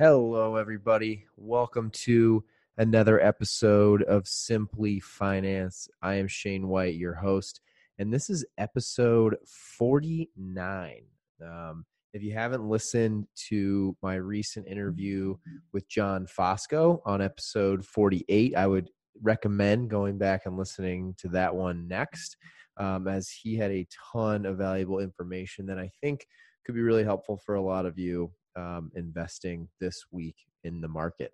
Hello, everybody. Welcome to another episode of Simply Finance. I am Shane White, your host, and this is episode 49. Um, if you haven't listened to my recent interview with John Fosco on episode 48, I would recommend going back and listening to that one next, um, as he had a ton of valuable information that I think could be really helpful for a lot of you um, investing this week in the market.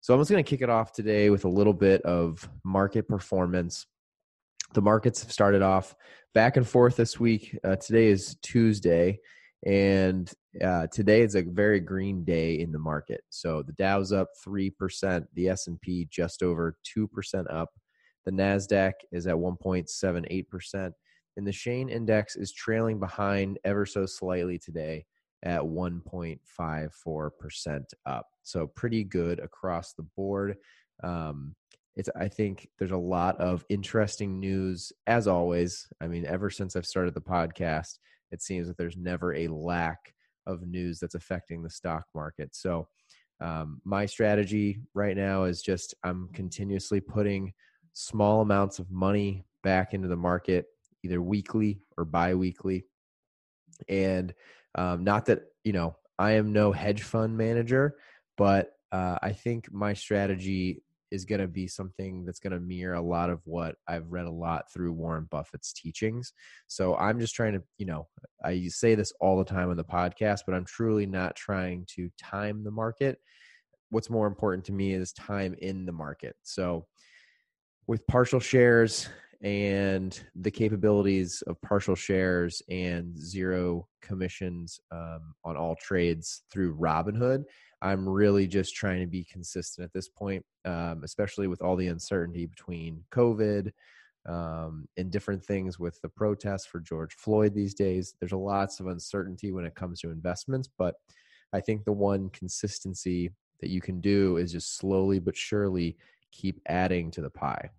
So I'm just going to kick it off today with a little bit of market performance. The markets have started off back and forth this week. Uh, today is Tuesday, and uh, today is a very green day in the market. So the Dow's up three percent, the S and P just over two percent up, the Nasdaq is at 1.78 percent, and the Shane Index is trailing behind ever so slightly today at 1.54% up. So pretty good across the board. Um, it's I think there's a lot of interesting news as always. I mean, ever since I've started the podcast, it seems that there's never a lack of news that's affecting the stock market. So um, my strategy right now is just I'm continuously putting small amounts of money back into the market, either weekly or biweekly. And um, not that you know I am no hedge fund manager, but uh, I think my strategy is going to be something that's going to mirror a lot of what I've read a lot through Warren Buffett's teachings. So I'm just trying to, you know, I say this all the time on the podcast, but I'm truly not trying to time the market. What's more important to me is time in the market. So with partial shares, and the capabilities of partial shares and zero commissions um, on all trades through Robinhood. I'm really just trying to be consistent at this point, um, especially with all the uncertainty between COVID um, and different things with the protests for George Floyd these days. There's a lots of uncertainty when it comes to investments, but I think the one consistency that you can do is just slowly but surely keep adding to the pie.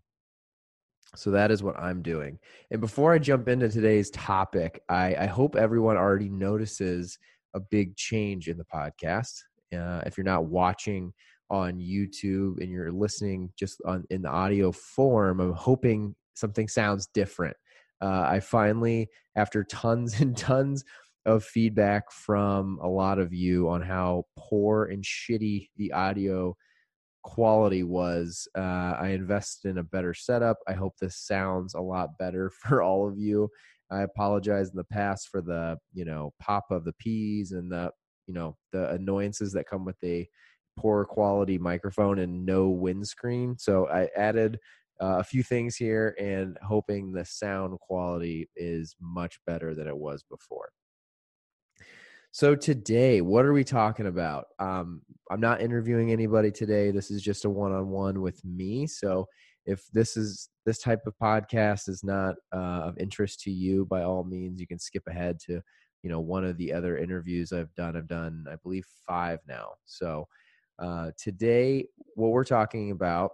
So that is what I'm doing. And before I jump into today's topic, I, I hope everyone already notices a big change in the podcast. Uh, if you're not watching on YouTube and you're listening just on in the audio form, I'm hoping something sounds different. Uh, I finally, after tons and tons of feedback from a lot of you on how poor and shitty the audio quality was uh, i invested in a better setup. I hope this sounds a lot better for all of you. I apologize in the past for the you know pop of the peas and the you know the annoyances that come with a poor quality microphone and no windscreen. So i added uh, a few things here and hoping the sound quality is much better than it was before so today, what are we talking about? Um, I'm not interviewing anybody today. This is just a one-on-one with me. So if this is this type of podcast is not uh, of interest to you, by all means, you can skip ahead to you know one of the other interviews I've done. I've done, I believe, five now. So uh, today, what we're talking about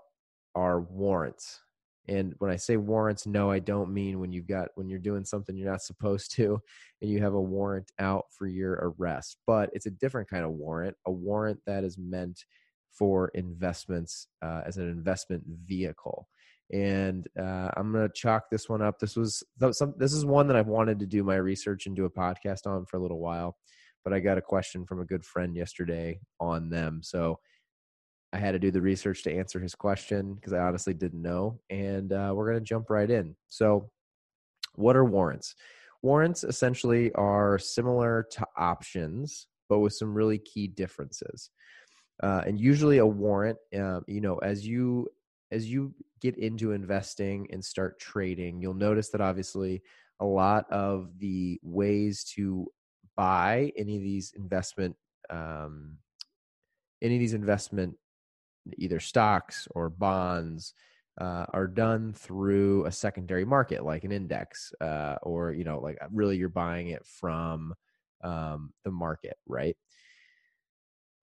are warrants and when I say warrants, no, I don't mean when you've got when you're doing something you're not supposed to and you have a warrant out for your arrest. But it's a different kind of warrant, a warrant that is meant for investments uh, as an investment vehicle. And uh, I'm going to chalk this one up. This was some, this is one that I've wanted to do my research and do a podcast on for a little while, but I got a question from a good friend yesterday on them. So I had to do the research to answer his question because I honestly didn't know. And uh, we're going to jump right in. So, what are warrants? Warrants essentially are similar to options, but with some really key differences. Uh, and usually, a warrant, uh, you know, as you as you get into investing and start trading, you'll notice that obviously a lot of the ways to buy any of these investment um, any of these investment either stocks or bonds uh, are done through a secondary market like an index uh, or you know like really you're buying it from um, the market right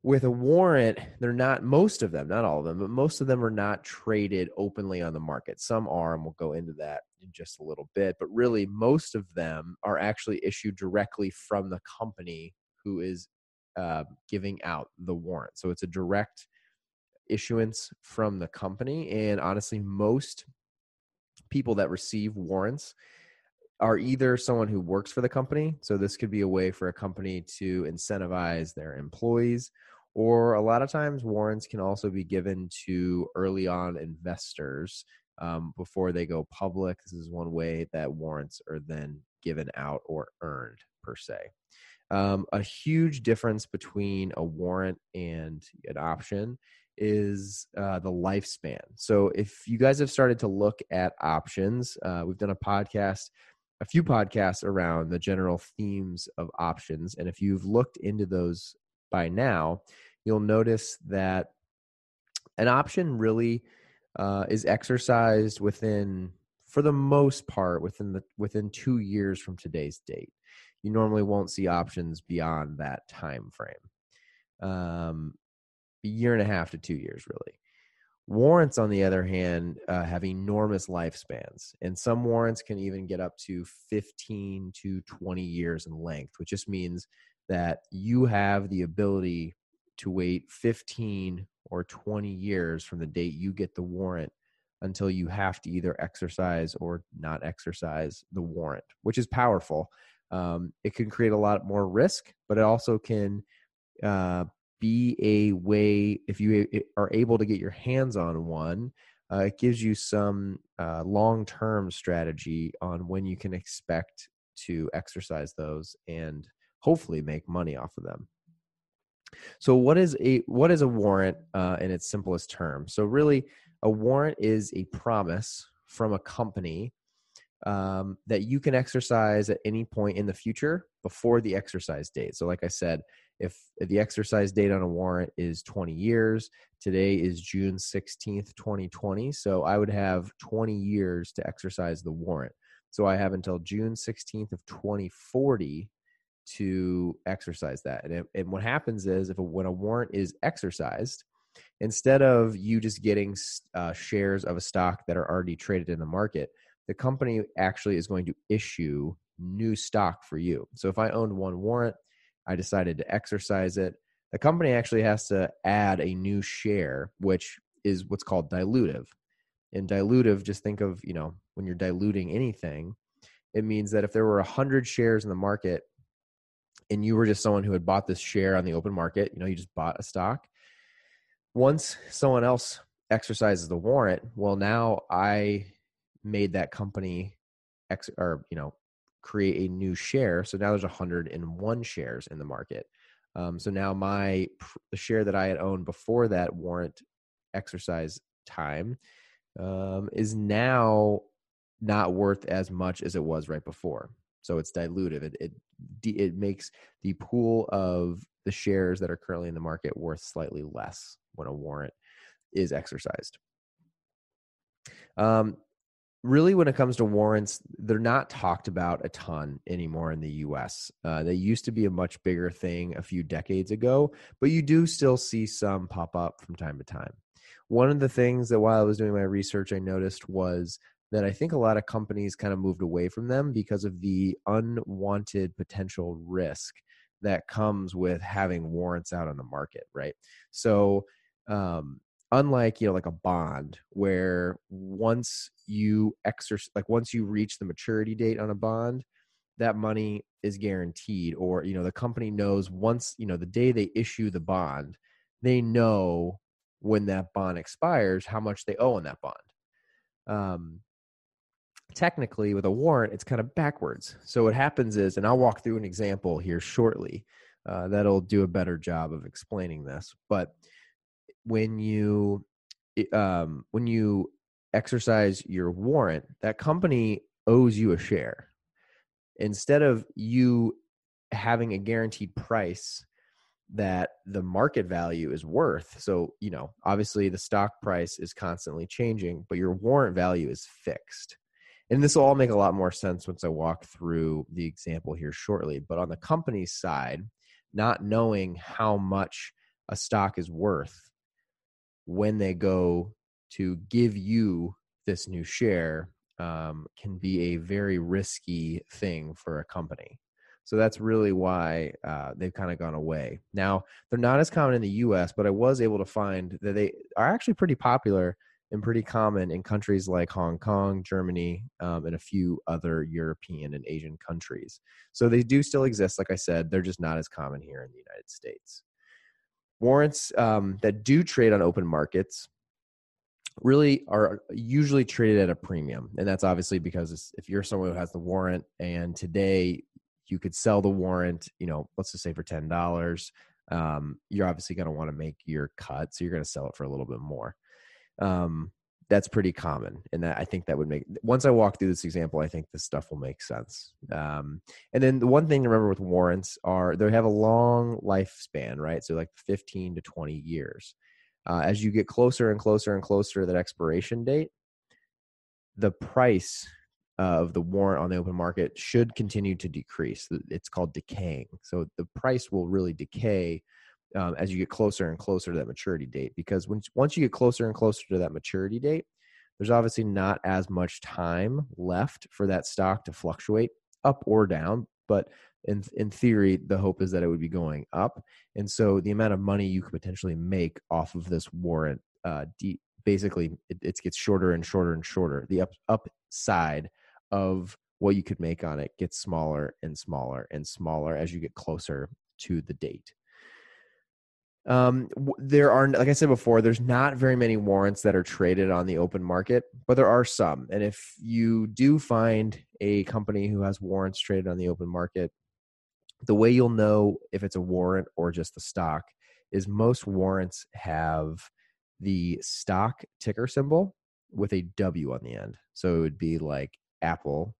with a warrant they're not most of them not all of them but most of them are not traded openly on the market some are and we'll go into that in just a little bit but really most of them are actually issued directly from the company who is uh, giving out the warrant. So it's a direct issuance from the company. And honestly, most people that receive warrants are either someone who works for the company. So this could be a way for a company to incentivize their employees. Or a lot of times, warrants can also be given to early on investors um, before they go public. This is one way that warrants are then given out or earned, per se. Um, a huge difference between a warrant and an option is uh, the lifespan. So, if you guys have started to look at options, uh, we've done a podcast, a few podcasts around the general themes of options. And if you've looked into those by now, you'll notice that an option really uh, is exercised within, for the most part, within the within two years from today's date. You normally won't see options beyond that time frame. Um, a year and a half to two years, really. Warrants, on the other hand, uh, have enormous lifespans, and some warrants can even get up to 15 to 20 years in length, which just means that you have the ability to wait 15 or 20 years from the date you get the warrant until you have to either exercise or not exercise the warrant, which is powerful. Um, it can create a lot more risk, but it also can uh, be a way if you are able to get your hands on one uh, it gives you some uh, long-term strategy on when you can expect to exercise those and hopefully make money off of them. So what is a what is a warrant uh, in its simplest term so really a warrant is a promise from a company um, that you can exercise at any point in the future before the exercise date. So like i said if the exercise date on a warrant is 20 years today is june 16th 2020 so i would have 20 years to exercise the warrant. So i have until june 16th of 2040 to exercise that. And, it, and what happens is if a, when a warrant is exercised instead of you just getting uh, shares of a stock that are already traded in the market the company actually is going to issue new stock for you. So if i owned one warrant I decided to exercise it. The company actually has to add a new share, which is what's called dilutive. And dilutive, just think of, you know, when you're diluting anything, it means that if there were 100 shares in the market and you were just someone who had bought this share on the open market, you know, you just bought a stock. Once someone else exercises the warrant, well, now I made that company ex or, you know, create a new share. So now there's 101 shares in the market. Um, so now my the share that I had owned before that warrant exercise time um, is now not worth as much as it was right before. So it's dilutive. It it it makes the pool of the shares that are currently in the market worth slightly less when a warrant is exercised. Um, really when it comes to warrants they're not talked about a ton anymore in the us uh, they used to be a much bigger thing a few decades ago but you do still see some pop up from time to time. One of the things that while i was doing my research i noticed was that i think a lot of companies kind of moved away from them because of the unwanted potential risk that comes with having warrants out on the market right? So um, unlike you know like a bond where once you exercise like once you reach the maturity date on a bond that money is guaranteed or you know the company knows once you know the day they issue the bond they know when that bond expires how much they owe on that bond. Um technically with a warrant it's kind of backwards. So what happens is and i'll walk through an example here shortly uh, that'll do a better job of explaining this but when you um, when you exercise your warrant, that company owes you a share. Instead of you having a guaranteed price that the market value is worth. So, you know, obviously the stock price is constantly changing, but your warrant value is fixed. And this will all make a lot more sense once I walk through the example here shortly. But on the company's side, not knowing how much a stock is worth when they go to give you this new share um, can be a very risky thing for a company. So that's really why uh, they've kind of gone away. Now, they're not as common in the US, but I was able to find that they are actually pretty popular and pretty common in countries like Hong Kong, Germany, um, and a few other European and Asian countries. So they do still exist. Like I said, they're just not as common here in the United States. Warrants um, that do trade on open markets really are usually traded at a premium. And that's obviously because if you're someone who has the warrant and today you could sell the warrant, you know, let's just say for ten dollars. Um, you're obviously going to want to make your cut, so you're going to sell it for a little bit more. Um, that's pretty common, and that I think that would make. Once I walk through this example, I think this stuff will make sense. Um, and then the one thing to remember with warrants are they have a long lifespan, right? So like 15 to 20 years. Uh, as you get closer and closer and closer to that expiration date, the price of the warrant on the open market should continue to decrease. It's called decaying. So the price will really decay um, as you get closer and closer to that maturity date. Because once once you get closer and closer to that maturity date, there's obviously not as much time left for that stock to fluctuate up or down. But in in theory, the hope is that it would be going up, and so the amount of money you could potentially make off of this warrant, uh, basically, it, it gets shorter and shorter and shorter. The up upside of what you could make on it gets smaller and smaller and smaller as you get closer to the date. Um, there are, like I said before, there's not very many warrants that are traded on the open market, but there are some. And if you do find a company who has warrants traded on the open market, the way you'll know if it's a warrant or just the stock is most warrants have the stock ticker symbol with a W on the end. So it would be like Apple,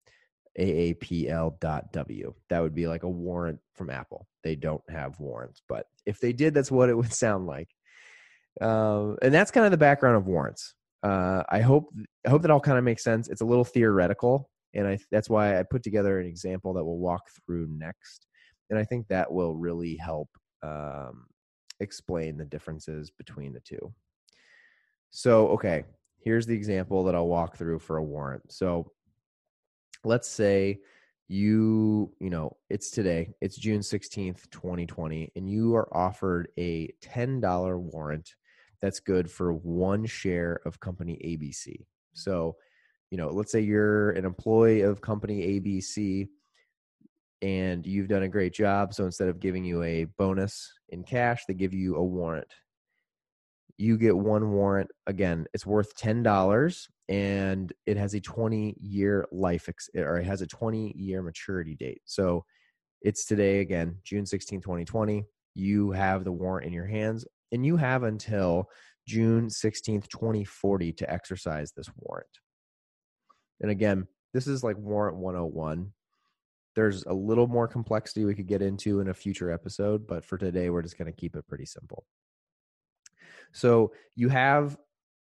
AAPL.W. That would be like a warrant from Apple. They don't have warrants, but if they did, that's what it would sound like. Uh, and that's kind of the background of warrants. Uh, I hope I hope that all kind of makes sense. It's a little theoretical, and I, that's why I put together an example that we'll walk through next. And I think that will really help um, explain the differences between the two. So, okay, here's the example that I'll walk through for a warrant. So, let's say you you know it's today it's june 16th 2020 and you are offered a $10 warrant that's good for one share of company abc so you know let's say you're an employee of company abc and you've done a great job so instead of giving you a bonus in cash they give you a warrant you get one warrant again it's worth $10 and it has a 20 year life ex- or it has a 20 year maturity date. So it's today again june 16 2020 you have the warrant in your hands and you have until june 16th 2040 to exercise this warrant. And again this is like warrant 101 there's a little more complexity we could get into in a future episode but for today we're just going to keep it pretty simple so you have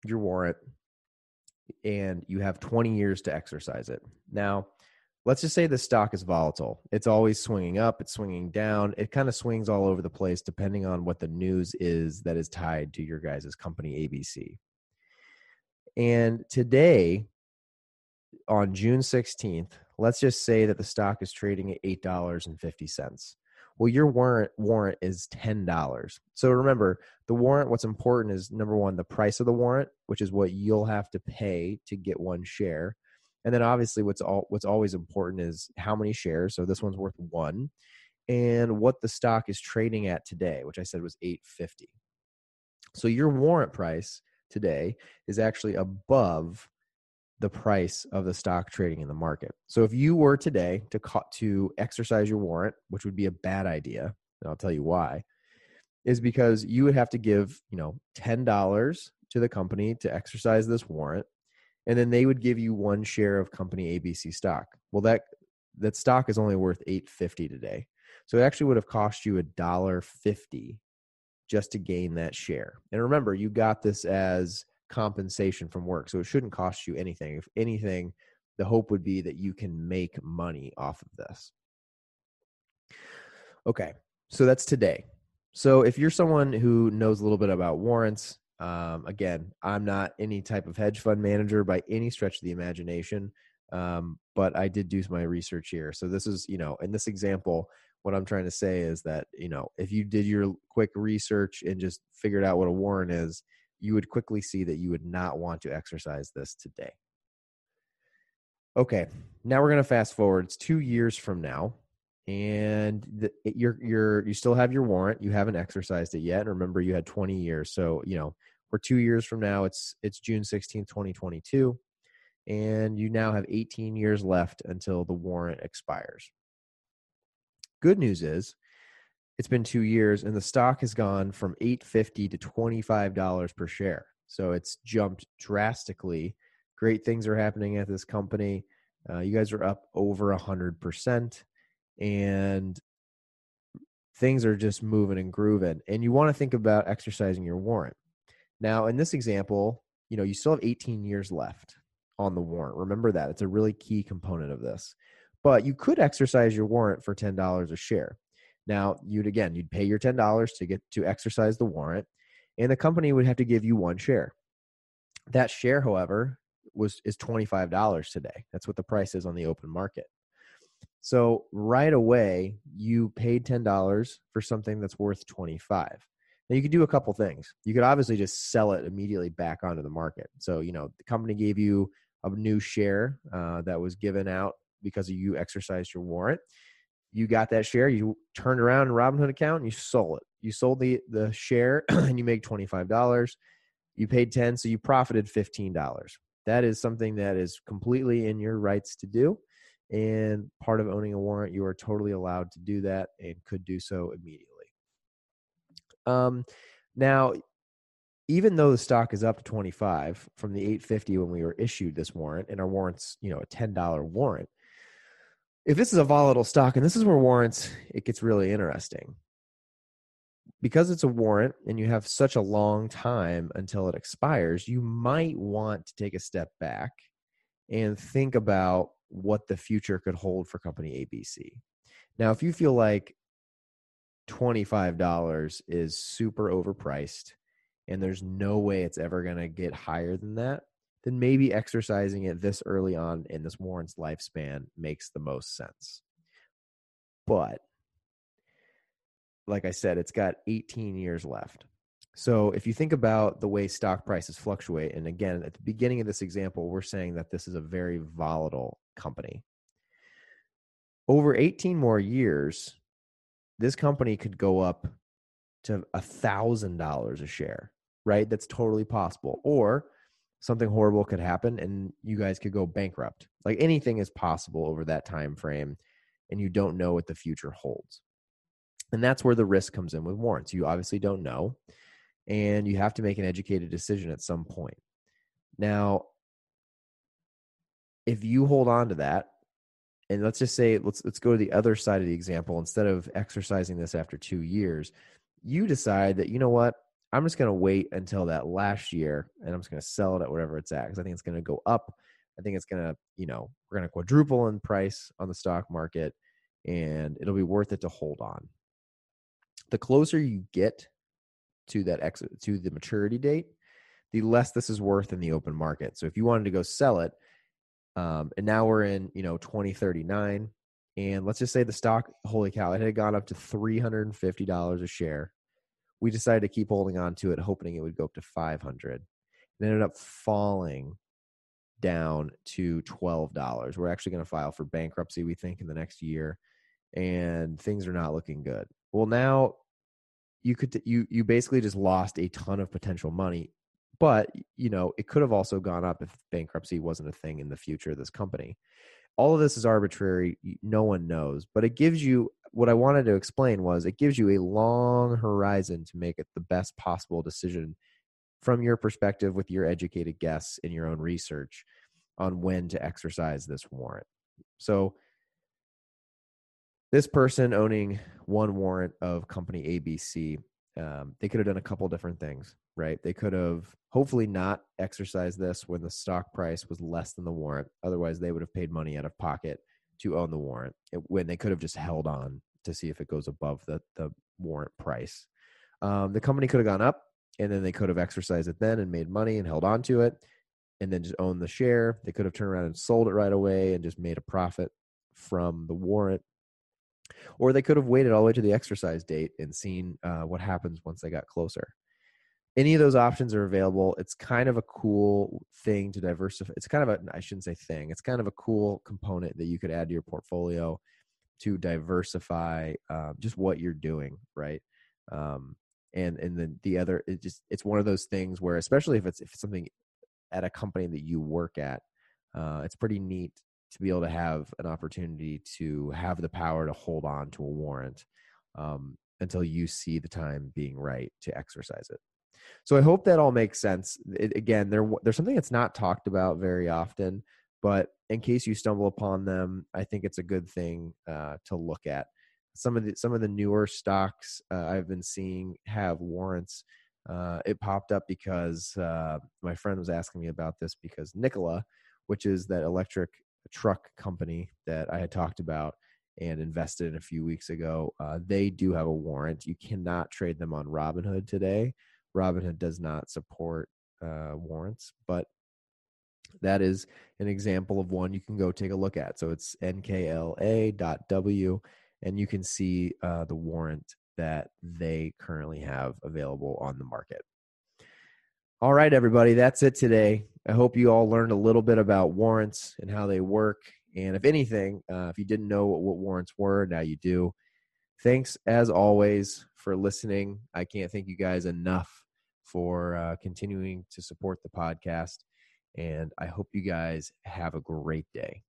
your warrant and you have 20 years to exercise it. Now, let's just say the stock is volatile. It's always swinging up, it's swinging down. It kind of swings all over the place depending on what the news is that is tied to your guys' company ABC. And today, on June 16th, let's just say that the stock is trading at $8.50. Well, your warrant warrant is ten dollars. So remember, the warrant. What's important is number one, the price of the warrant, which is what you'll have to pay to get one share, and then obviously what's all what's always important is how many shares. So this one's worth one, and what the stock is trading at today, which I said was eight fifty. So your warrant price today is actually above the price of the stock trading in the market. So if you were today to to exercise your warrant, which would be a bad idea, and I'll tell you why, is because you would have to give, you know, $10 to the company to exercise this warrant, and then they would give you one share of company ABC stock. Well, that that stock is only worth 850 today. So it actually would have cost you a dollar 50 just to gain that share. And remember, you got this as compensation from work. So it shouldn't cost you anything. If anything, the hope would be that you can make money off of this. Okay, so that's today. So if you're someone who knows a little bit about warrants, um, again, I'm not any type of hedge fund manager by any stretch of the imagination. Um, but I did do my research here. So this is, you know, in this example, what I'm trying to say is that, you know, if you did your quick research and just figured out what a warrant is, you would quickly see that you would not want to exercise this today. Okay, now we're going to fast forward. It's two years from now, and the, eh, you're you're you still have your warrant. You haven't exercised it yet. And Remember, you had 20 years, so you know we're two years from now. It's it's June 16th, 2022, and you now have 18 years left until the warrant expires. Good news is, it's been two years, and the stock has gone from 850 to 25 dollars per share. So it's jumped drastically Great things are happening at this company. Uh, you guys are up over a hundred percent, and things are just moving and grooving. And you want to think about exercising your warrant. Now, in this example, you know you still have 18 years left on the warrant. Remember that it's a really key component of this. But you could exercise your warrant for ten dollars a share. Now, you'd again, you'd pay your ten dollars to get to exercise the warrant, and the company would have to give you one share. That share, however, was is $25 today. That's what the price is on the open market. So right away, you paid $10 for something that's worth 25. Now you could do a couple things. You could obviously just sell it immediately back onto the market. So, you know, the company gave you a new share uh, that was given out because you exercised your warrant. You got that share, you turned around in Robinhood account and you sold it. You sold the, the share and you make $25. You paid 10, so you profited $15 that is something that is completely in your rights to do and part of owning a warrant you are totally allowed to do that and could do so immediately um, now even though the stock is up to 25 from the 850 when we were issued this warrant and our warrants you know a $10 warrant if this is a volatile stock and this is where warrants it gets really interesting because it's a warrant and you have such a long time until it expires, you might want to take a step back and think about what the future could hold for company ABC. Now, if you feel like $25 is super overpriced and there's no way it's ever going to get higher than that, then maybe exercising it this early on in this warrant's lifespan makes the most sense. But like I said, it's got 18 years left. So if you think about the way stock prices fluctuate, and again, at the beginning of this example, we're saying that this is a very volatile company. Over 18 more years, this company could go up to a thousand dollars a share, right? That's totally possible. Or something horrible could happen and you guys could go bankrupt. Like anything is possible over that time frame, and you don't know what the future holds. And that's where the risk comes in with warrants. You obviously don't know, and you have to make an educated decision at some point. Now, if you hold on to that, and let's just say let's let's go to the other side of the example. Instead of exercising this after two years, you decide that you know what I'm just going to wait until that last year, and I'm just going to sell it at whatever it's at because I think it's going to go up. I think it's going to, you know, we're going to quadruple in price on the stock market, and it'll be worth it to hold on the closer you get to that exit to the maturity date, the less this is worth in the open market. So if you wanted to go sell it, um, and now we're in you know 2039, and let's just say the stock, holy cow, it had gone up to three hundred and fifty dollars a share. We decided to keep holding on to it, hoping it would go up to five hundred. It ended up falling down to twelve dollars. We're actually going to file for bankruptcy, we think, in the next year, and things are not looking good. Well, now you could you you basically just lost a ton of potential money but you know it could have also gone up if bankruptcy wasn't a thing in the future of this company all of this is arbitrary no one knows but it gives you what i wanted to explain was it gives you a long horizon to make it the best possible decision from your perspective with your educated guess in your own research on when to exercise this warrant. So this person owning one warrant of company ABC, um, they could have done a couple different things, right? They could have hopefully not exercised this when the stock price was less than the warrant. Otherwise, they would have paid money out of pocket to own the warrant when they could have just held on to see if it goes above the, the warrant price. Um, the company could have gone up and then they could have exercised it then and made money and held on to it and then just own the share. They could have turned around and sold it right away and just made a profit from the warrant. Or they could have waited all the way to the exercise date and seen uh, what happens once they got closer. Any of those options are available. It's kind of a cool thing to diversify. It's kind of a, I shouldn't say thing, it's kind of a cool component that you could add to your portfolio to diversify um, just what you're doing, right? Um, and and then the other, it just it's one of those things where, especially if it's if it's something at a company that you work at, uh, it's pretty neat to be able to have an opportunity to have the power to hold on to a warrant um, until you see the time being right to exercise it. So I hope that all makes sense. It, again, there there's something that's not talked about very often, but in case you stumble upon them, I think it's a good thing uh, to look at. Some of the some of the newer stocks uh, I've been seeing have warrants. Uh, it popped up because uh, my friend was asking me about this because Nikola, which is that electric truck company that I had talked about and invested in a few weeks ago, uh, they do have a warrant. You cannot trade them on Robinhood today. Robinhood does not support uh, warrants, but that is an example of one you can go take a look at. So it's nkla.w, and you can see uh, the warrant that they currently have available on the market. All right, everybody, that's it today. I hope you all learned a little bit about warrants and how they work. And if anything, uh, if you didn't know what, what warrants were, now you do. Thanks, as always, for listening. I can't thank you guys enough for uh, continuing to support the podcast. And I hope you guys have a great day.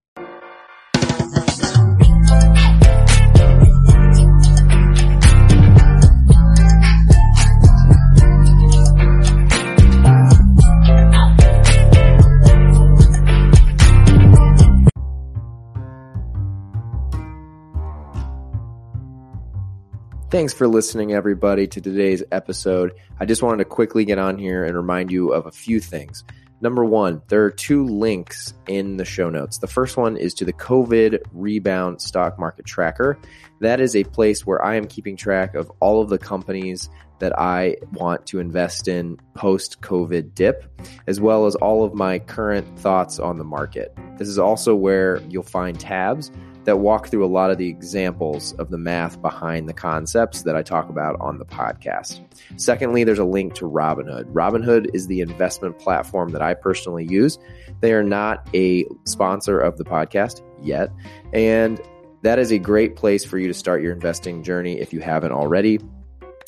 Thanks for listening, everybody, to today's episode. I just wanted to quickly get on here and remind you of a few things. Number one, there are two links in the show notes. The first one is to the COVID rebound stock market tracker. That is a place where I am keeping track of all of the companies that I want to invest in post COVID dip, as well as all of my current thoughts on the market. This is also where you'll find tabs that walk through a lot of the examples of the math behind the concepts that I talk about on the podcast. Secondly, there's a link to Robinhood. Robinhood is the investment platform that I personally use. They are not a sponsor of the podcast yet. And that is a great place for you to start your investing journey if you haven't already.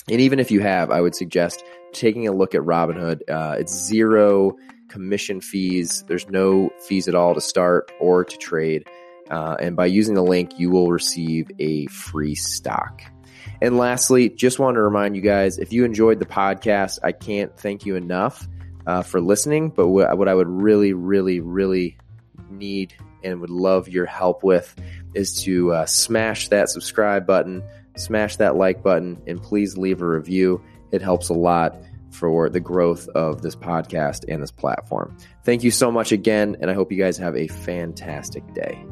And even if you have, I would suggest taking a look at Robinhood. Uh, it's zero commission fees, there's no fees at all to start or to trade. Uh, and by using the link, you will receive a free stock. And lastly, just want to remind you guys if you enjoyed the podcast, I can't thank you enough uh, for listening. But what, what I would really, really, really need and would love your help with is to uh, smash that subscribe button, smash that like button, and please leave a review. It helps a lot for the growth of this podcast and this platform. Thank you so much again, and I hope you guys have a fantastic day.